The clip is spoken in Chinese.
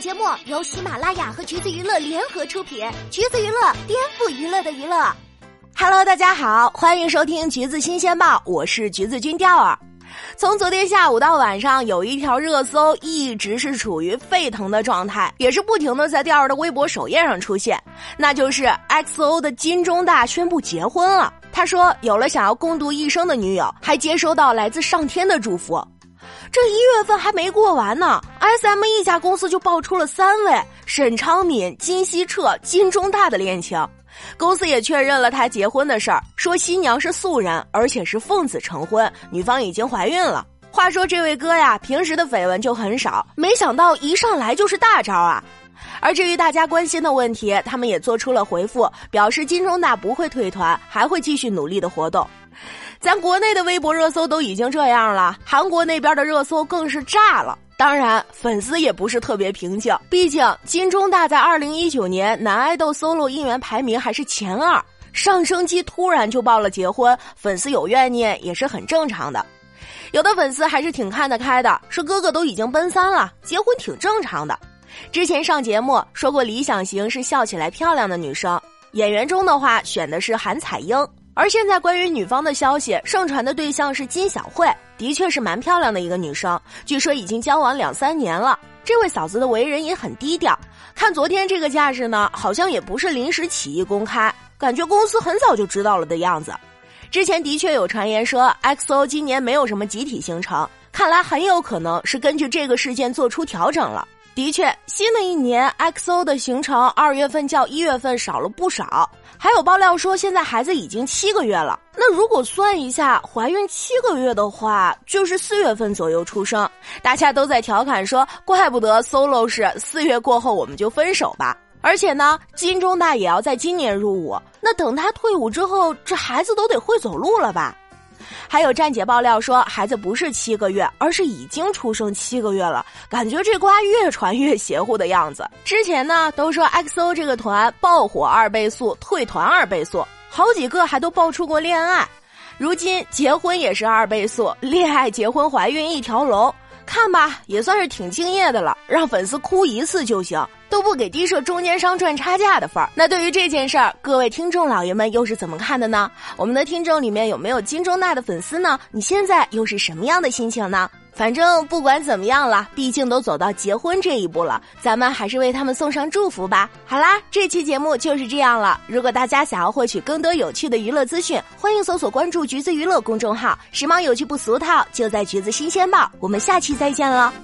节目由喜马拉雅和橘子娱乐联合出品，橘子娱乐颠覆娱乐的娱乐。Hello，大家好，欢迎收听橘子新鲜报，我是橘子君钓儿。从昨天下午到晚上，有一条热搜一直是处于沸腾的状态，也是不停的在钓儿的微博首页上出现，那就是 XO 的金钟大宣布结婚了。他说有了想要共度一生的女友，还接收到来自上天的祝福。这一月份还没过完呢，SM 一家公司就爆出了三位沈昌敏、金希澈、金钟大的恋情，公司也确认了他结婚的事儿，说新娘是素人，而且是奉子成婚，女方已经怀孕了。话说这位哥呀，平时的绯闻就很少，没想到一上来就是大招啊！而至于大家关心的问题，他们也做出了回复，表示金钟大不会退团，还会继续努力的活动。咱国内的微博热搜都已经这样了，韩国那边的热搜更是炸了。当然，粉丝也不是特别平静，毕竟金钟大在二零一九年男爱豆 solo 应援排名还是前二，上升期突然就报了结婚，粉丝有怨念也是很正常的。有的粉丝还是挺看得开的，说哥哥都已经奔三了，结婚挺正常的。之前上节目说过，理想型是笑起来漂亮的女生，演员中的话选的是韩彩英。而现在关于女方的消息，盛传的对象是金小慧，的确是蛮漂亮的一个女生，据说已经交往两三年了。这位嫂子的为人也很低调，看昨天这个架势呢，好像也不是临时起意公开，感觉公司很早就知道了的样子。之前的确有传言说 XO 今年没有什么集体行程，看来很有可能是根据这个事件做出调整了。的确，新的一年 XO 的行程二月份较一月份少了不少。还有爆料说，现在孩子已经七个月了。那如果算一下，怀孕七个月的话，就是四月份左右出生。大家都在调侃说，怪不得 solo 是四月过后我们就分手吧。而且呢，金钟大也要在今年入伍。那等他退伍之后，这孩子都得会走路了吧？还有站姐爆料说，孩子不是七个月，而是已经出生七个月了。感觉这瓜越传越邪乎的样子。之前呢，都说 XO 这个团爆火二倍速，退团二倍速，好几个还都爆出过恋爱。如今结婚也是二倍速，恋爱、结婚、怀孕一条龙。看吧，也算是挺敬业的了，让粉丝哭一次就行，都不给低设中间商赚差价的份儿。那对于这件事儿，各位听众老爷们又是怎么看的呢？我们的听众里面有没有金钟大的粉丝呢？你现在又是什么样的心情呢？反正不管怎么样了，毕竟都走到结婚这一步了，咱们还是为他们送上祝福吧。好啦，这期节目就是这样了。如果大家想要获取更多有趣的娱乐资讯，欢迎搜索关注“橘子娱乐”公众号，时髦有趣不俗套，就在“橘子新鲜报”。我们下期再见了。